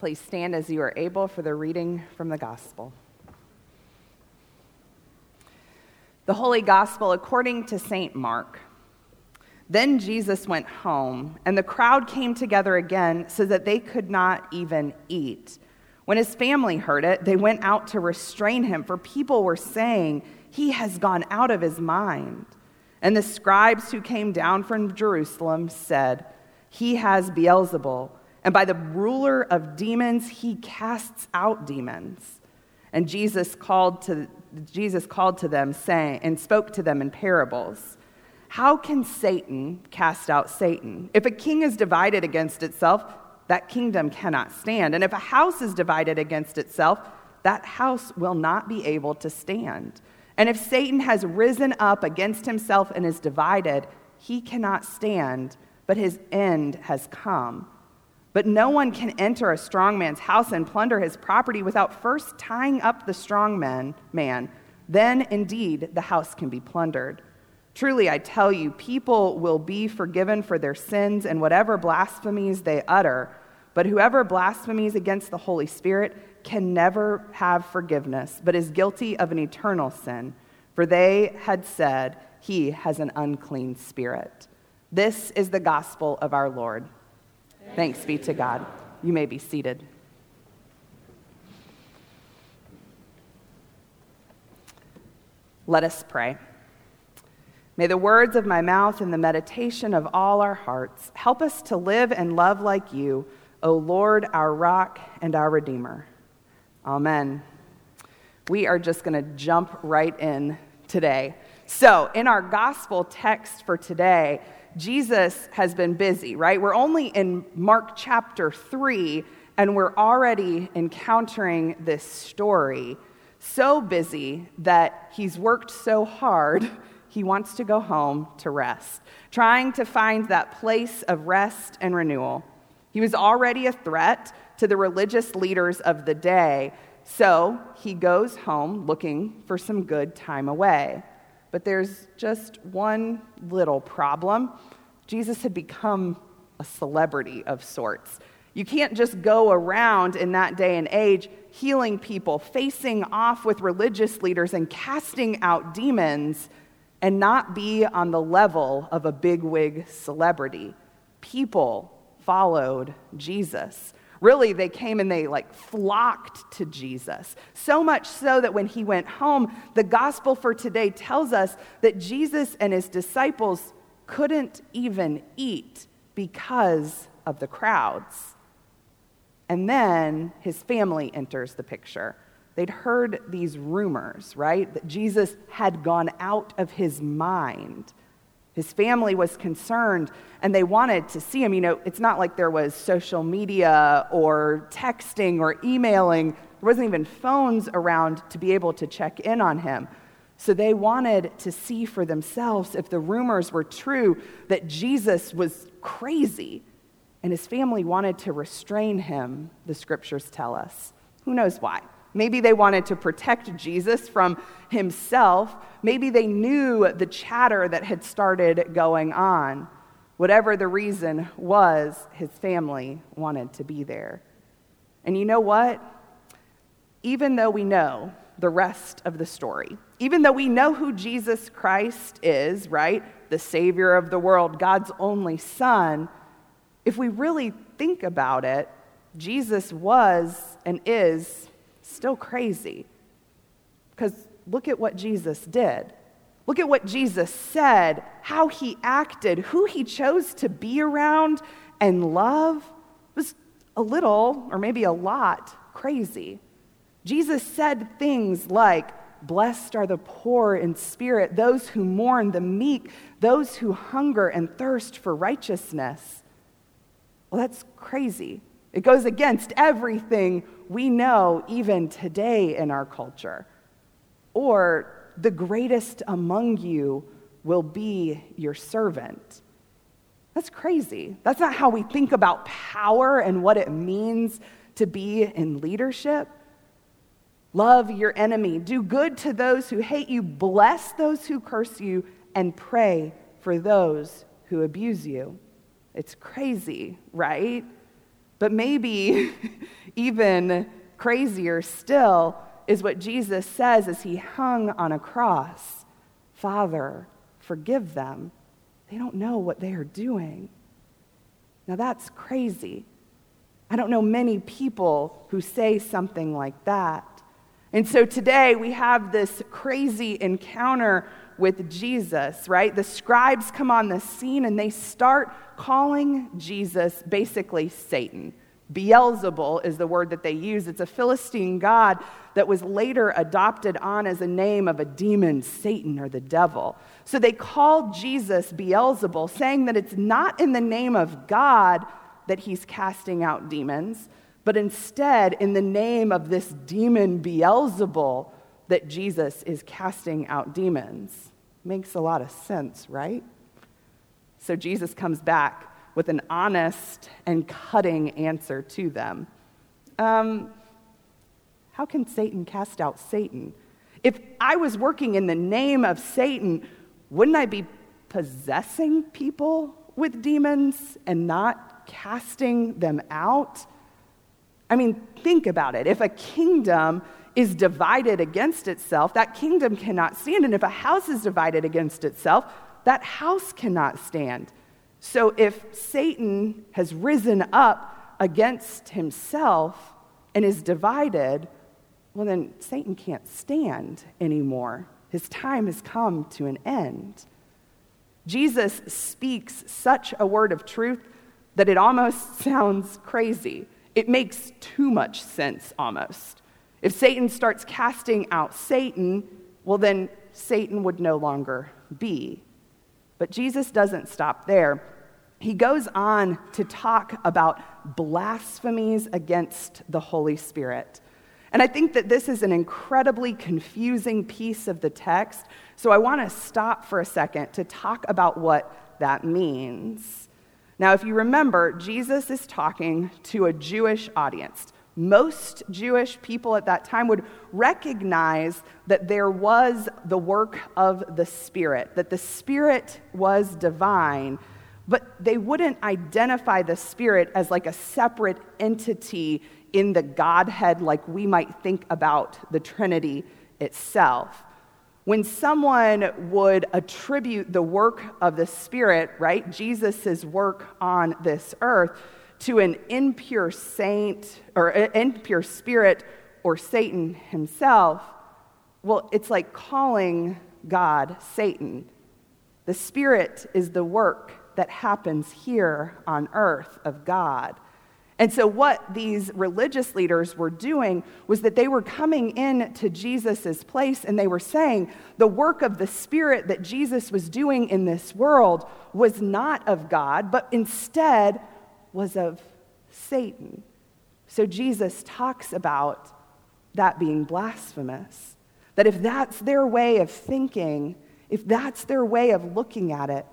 Please stand as you are able for the reading from the gospel. The Holy Gospel according to St. Mark. Then Jesus went home, and the crowd came together again so that they could not even eat. When his family heard it, they went out to restrain him, for people were saying, He has gone out of his mind. And the scribes who came down from Jerusalem said, He has Beelzebul, and by the ruler of demons, he casts out demons. And Jesus called to, Jesus called to them, saying, and spoke to them in parables. How can Satan cast out Satan? If a king is divided against itself, that kingdom cannot stand. And if a house is divided against itself, that house will not be able to stand. And if Satan has risen up against himself and is divided, he cannot stand, but his end has come. But no one can enter a strong man's house and plunder his property without first tying up the strong man, man. Then indeed the house can be plundered. Truly, I tell you, people will be forgiven for their sins and whatever blasphemies they utter. But whoever blasphemies against the Holy Spirit can never have forgiveness, but is guilty of an eternal sin. For they had said, He has an unclean spirit. This is the gospel of our Lord. Thanks be to God. You may be seated. Let us pray. May the words of my mouth and the meditation of all our hearts help us to live and love like you, O Lord, our rock and our Redeemer. Amen. We are just going to jump right in today. So, in our gospel text for today, Jesus has been busy, right? We're only in Mark chapter 3, and we're already encountering this story. So busy that he's worked so hard, he wants to go home to rest, trying to find that place of rest and renewal. He was already a threat to the religious leaders of the day, so he goes home looking for some good time away. But there's just one little problem. Jesus had become a celebrity of sorts. You can't just go around in that day and age healing people, facing off with religious leaders, and casting out demons and not be on the level of a bigwig celebrity. People followed Jesus. Really, they came and they like flocked to Jesus. So much so that when he went home, the gospel for today tells us that Jesus and his disciples couldn't even eat because of the crowds. And then his family enters the picture. They'd heard these rumors, right? That Jesus had gone out of his mind. His family was concerned and they wanted to see him. You know, it's not like there was social media or texting or emailing, there wasn't even phones around to be able to check in on him. So they wanted to see for themselves if the rumors were true that Jesus was crazy. And his family wanted to restrain him, the scriptures tell us. Who knows why? Maybe they wanted to protect Jesus from himself. Maybe they knew the chatter that had started going on. Whatever the reason was, his family wanted to be there. And you know what? Even though we know the rest of the story, even though we know who Jesus Christ is, right? The Savior of the world, God's only Son, if we really think about it, Jesus was and is still crazy. Because look at what Jesus did. Look at what Jesus said, how he acted, who he chose to be around and love it was a little, or maybe a lot, crazy. Jesus said things like, Blessed are the poor in spirit, those who mourn, the meek, those who hunger and thirst for righteousness. Well, that's crazy. It goes against everything we know even today in our culture. Or the greatest among you will be your servant. That's crazy. That's not how we think about power and what it means to be in leadership. Love your enemy, do good to those who hate you, bless those who curse you, and pray for those who abuse you. It's crazy, right? But maybe Even crazier still is what Jesus says as he hung on a cross Father, forgive them. They don't know what they are doing. Now that's crazy. I don't know many people who say something like that. And so today we have this crazy encounter with Jesus, right? The scribes come on the scene and they start calling Jesus basically Satan. Beelzebul is the word that they use. It's a Philistine god that was later adopted on as a name of a demon, Satan or the devil. So they called Jesus Beelzebul, saying that it's not in the name of God that he's casting out demons, but instead in the name of this demon Beelzebul that Jesus is casting out demons. Makes a lot of sense, right? So Jesus comes back with an honest and cutting answer to them. Um, how can Satan cast out Satan? If I was working in the name of Satan, wouldn't I be possessing people with demons and not casting them out? I mean, think about it. If a kingdom is divided against itself, that kingdom cannot stand. And if a house is divided against itself, that house cannot stand. So if Satan has risen up against himself and is divided, well, then Satan can't stand anymore. His time has come to an end. Jesus speaks such a word of truth that it almost sounds crazy. It makes too much sense almost. If Satan starts casting out Satan, well, then Satan would no longer be. But Jesus doesn't stop there. He goes on to talk about blasphemies against the Holy Spirit. And I think that this is an incredibly confusing piece of the text. So I want to stop for a second to talk about what that means. Now, if you remember, Jesus is talking to a Jewish audience. Most Jewish people at that time would recognize that there was the work of the Spirit, that the Spirit was divine, but they wouldn't identify the Spirit as like a separate entity in the Godhead like we might think about the Trinity itself. When someone would attribute the work of the Spirit, right, Jesus' work on this earth, to an impure saint or an impure spirit or Satan himself, well, it's like calling God Satan. The Spirit is the work that happens here on earth of God. And so, what these religious leaders were doing was that they were coming in to Jesus' place and they were saying the work of the Spirit that Jesus was doing in this world was not of God, but instead was of Satan. So, Jesus talks about that being blasphemous. That if that's their way of thinking, if that's their way of looking at it,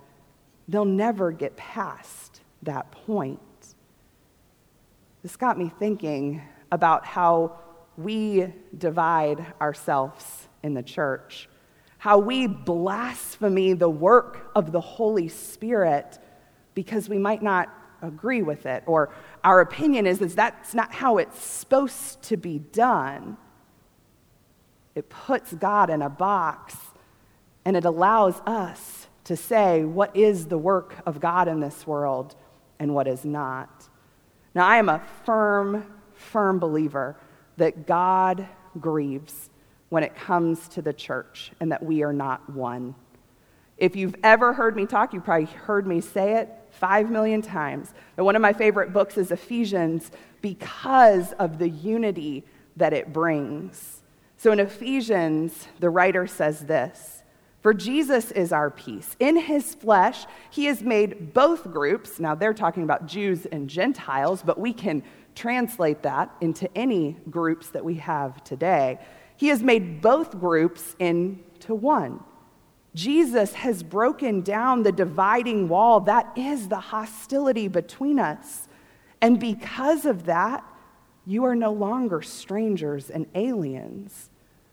they'll never get past that point. This got me thinking about how we divide ourselves in the church, how we blaspheme the work of the Holy Spirit because we might not agree with it, or our opinion is, is that's not how it's supposed to be done. It puts God in a box and it allows us to say what is the work of God in this world and what is not. Now, I am a firm, firm believer that God grieves when it comes to the church and that we are not one. If you've ever heard me talk, you probably heard me say it five million times. That one of my favorite books is Ephesians because of the unity that it brings. So in Ephesians, the writer says this for Jesus is our peace. In his flesh, he has made both groups. Now, they're talking about Jews and Gentiles, but we can translate that into any groups that we have today. He has made both groups into one. Jesus has broken down the dividing wall that is the hostility between us. And because of that, you are no longer strangers and aliens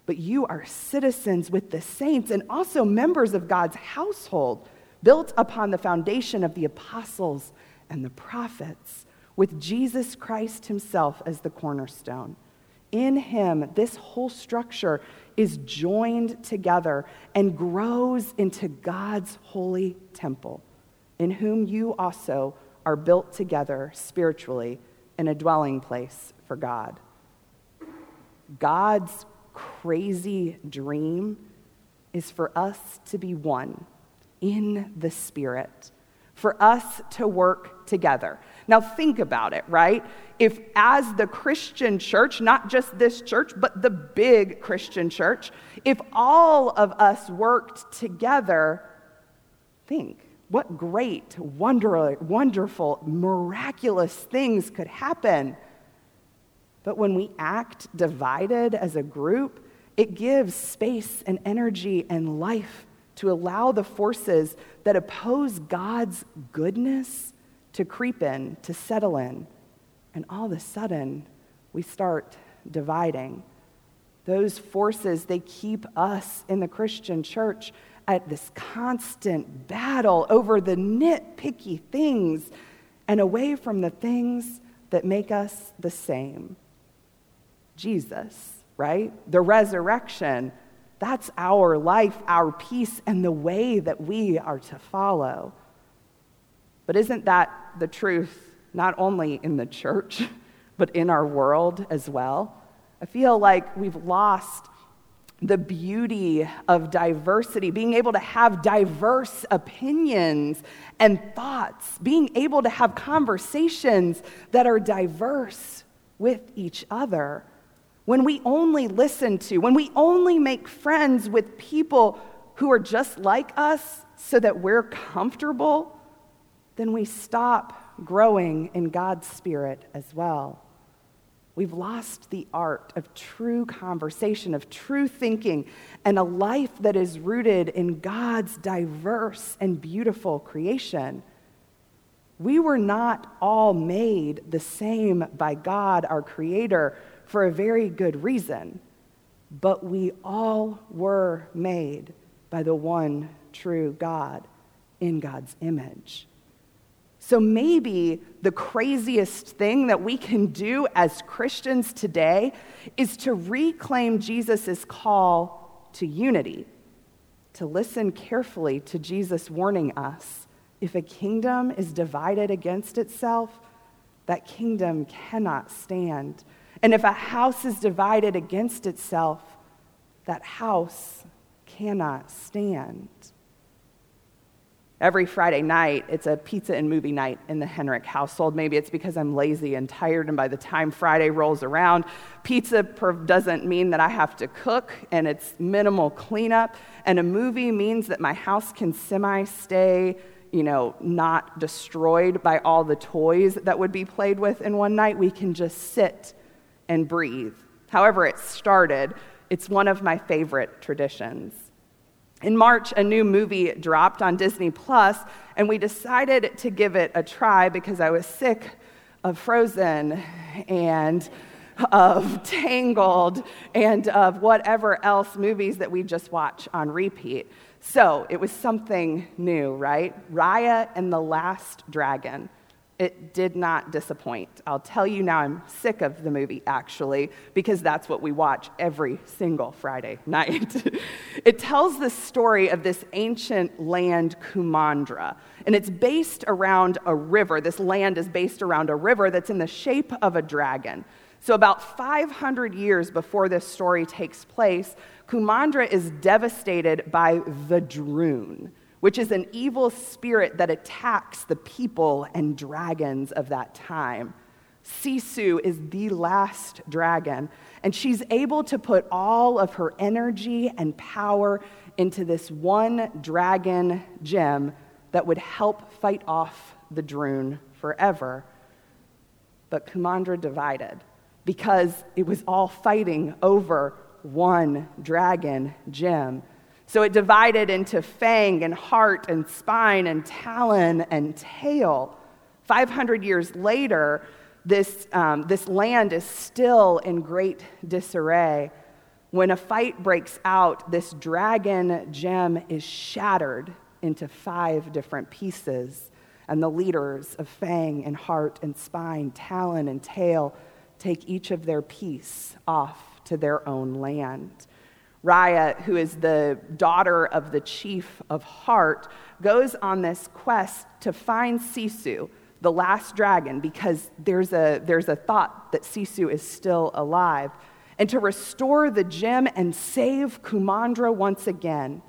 but you are citizens with the saints and also members of God's household, built upon the foundation of the apostles and the prophets, with Jesus Christ himself as the cornerstone. In him, this whole structure is joined together and grows into God's holy temple, in whom you also are built together spiritually in a dwelling place for God. God's crazy dream is for us to be one in the Spirit, for us to work together. Now, think about it, right? If, as the Christian church, not just this church, but the big Christian church, if all of us worked together, think what great, wonder, wonderful, miraculous things could happen. But when we act divided as a group, it gives space and energy and life to allow the forces that oppose God's goodness to creep in, to settle in. And all of a sudden, we start dividing. Those forces, they keep us in the Christian church at this constant battle over the nitpicky things and away from the things that make us the same. Jesus, right? The resurrection, that's our life, our peace, and the way that we are to follow. But isn't that the truth not only in the church, but in our world as well? I feel like we've lost the beauty of diversity, being able to have diverse opinions and thoughts, being able to have conversations that are diverse with each other. When we only listen to, when we only make friends with people who are just like us so that we're comfortable, then we stop growing in God's Spirit as well. We've lost the art of true conversation, of true thinking, and a life that is rooted in God's diverse and beautiful creation. We were not all made the same by God, our Creator, for a very good reason, but we all were made by the one true God in God's image. So maybe the craziest thing that we can do as Christians today is to reclaim Jesus' call to unity, to listen carefully to Jesus warning us if a kingdom is divided against itself, that kingdom cannot stand. And if a house is divided against itself, that house cannot stand. Every Friday night, it's a pizza and movie night in the Henrik household. Maybe it's because I'm lazy and tired, and by the time Friday rolls around, pizza doesn't mean that I have to cook and it's minimal cleanup. And a movie means that my house can semi stay, you know, not destroyed by all the toys that would be played with in one night. We can just sit and breathe. However, it started, it's one of my favorite traditions. In March, a new movie dropped on Disney Plus, and we decided to give it a try because I was sick of Frozen and of Tangled and of whatever else movies that we just watch on repeat. So it was something new, right? Raya and the Last Dragon it did not disappoint. I'll tell you now, I'm sick of the movie, actually, because that's what we watch every single Friday night. it tells the story of this ancient land, Kumandra, and it's based around a river. This land is based around a river that's in the shape of a dragon. So, about 500 years before this story takes place, Kumandra is devastated by the Druun which is an evil spirit that attacks the people and dragons of that time. Sisu is the last dragon, and she's able to put all of her energy and power into this one dragon gem that would help fight off the Druun forever. But Kumandra divided because it was all fighting over one dragon gem. So it divided into fang and heart and spine and talon and tail. 500 years later, this, um, this land is still in great disarray. When a fight breaks out, this dragon gem is shattered into five different pieces. and the leaders of fang and heart and spine, talon and tail, take each of their piece off to their own land. Raya, who is the daughter of the chief of heart, goes on this quest to find Sisu, the last dragon, because there's a, there's a thought that Sisu is still alive, and to restore the gem and save Kumandra once again.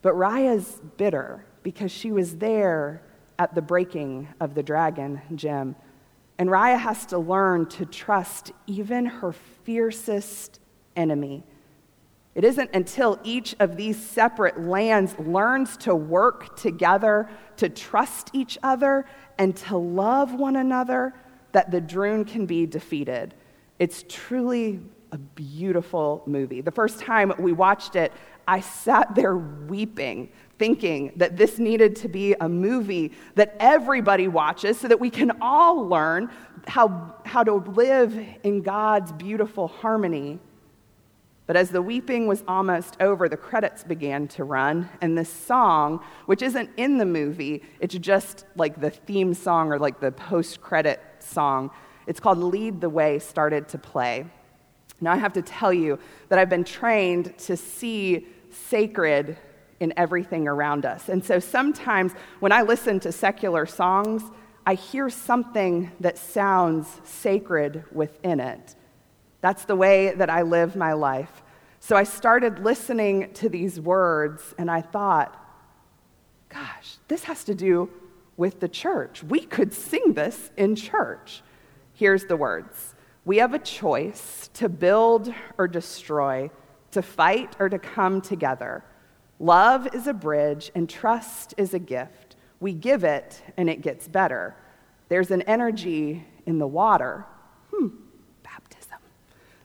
But Raya's bitter because she was there at the breaking of the dragon gem. And Raya has to learn to trust even her fiercest enemy. It isn't until each of these separate lands learns to work together, to trust each other, and to love one another that the Druun can be defeated. It's truly a beautiful movie. The first time we watched it, I sat there weeping, thinking that this needed to be a movie that everybody watches so that we can all learn how, how to live in God's beautiful harmony. But as the weeping was almost over, the credits began to run, and this song, which isn't in the movie, it's just like the theme song or like the post credit song, it's called Lead the Way, started to play. Now, I have to tell you that I've been trained to see sacred in everything around us. And so sometimes when I listen to secular songs, I hear something that sounds sacred within it. That's the way that I live my life. So I started listening to these words and I thought, gosh, this has to do with the church. We could sing this in church. Here's the words We have a choice to build or destroy, to fight or to come together. Love is a bridge and trust is a gift. We give it and it gets better. There's an energy in the water.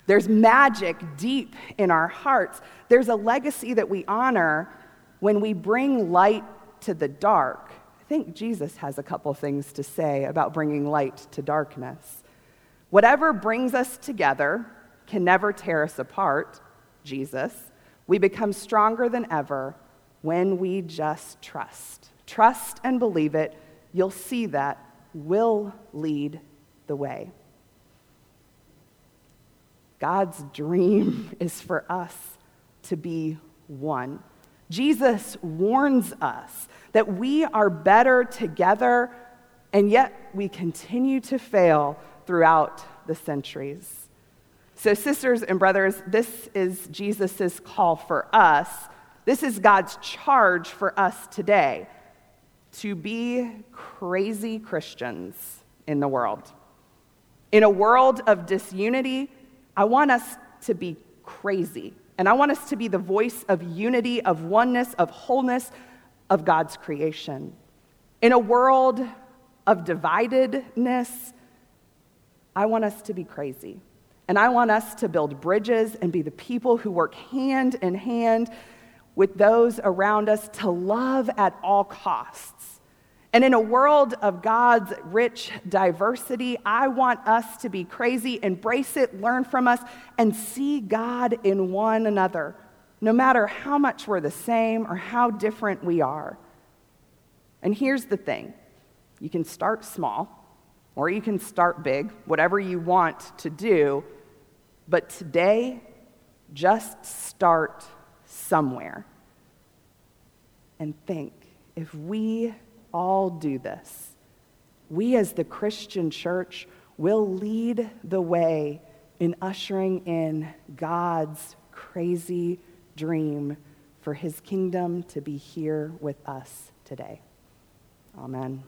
There's magic deep in our hearts. There's a legacy that we honor when we bring light to the dark. I think Jesus has a couple things to say about bringing light to darkness. Whatever brings us together can never tear us apart, Jesus. We become stronger than ever when we just trust. Trust and believe it. You'll see that will lead the way. God's dream is for us to be one. Jesus warns us that we are better together, and yet we continue to fail throughout the centuries. So, sisters and brothers, this is Jesus' call for us. This is God's charge for us today to be crazy Christians in the world. In a world of disunity, I want us to be crazy. And I want us to be the voice of unity, of oneness, of wholeness of God's creation. In a world of dividedness, I want us to be crazy. And I want us to build bridges and be the people who work hand in hand with those around us to love at all costs. And in a world of God's rich diversity, I want us to be crazy, embrace it, learn from us, and see God in one another, no matter how much we're the same or how different we are. And here's the thing you can start small or you can start big, whatever you want to do. But today, just start somewhere and think if we all do this, we as the Christian church will lead the way in ushering in God's crazy dream for his kingdom to be here with us today. Amen.